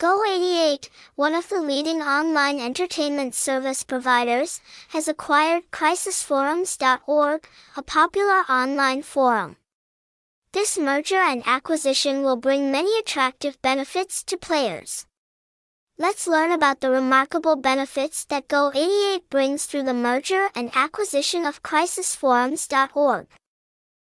Go88, one of the leading online entertainment service providers, has acquired crisisforums.org, a popular online forum. This merger and acquisition will bring many attractive benefits to players. Let's learn about the remarkable benefits that Go88 brings through the merger and acquisition of crisisforums.org.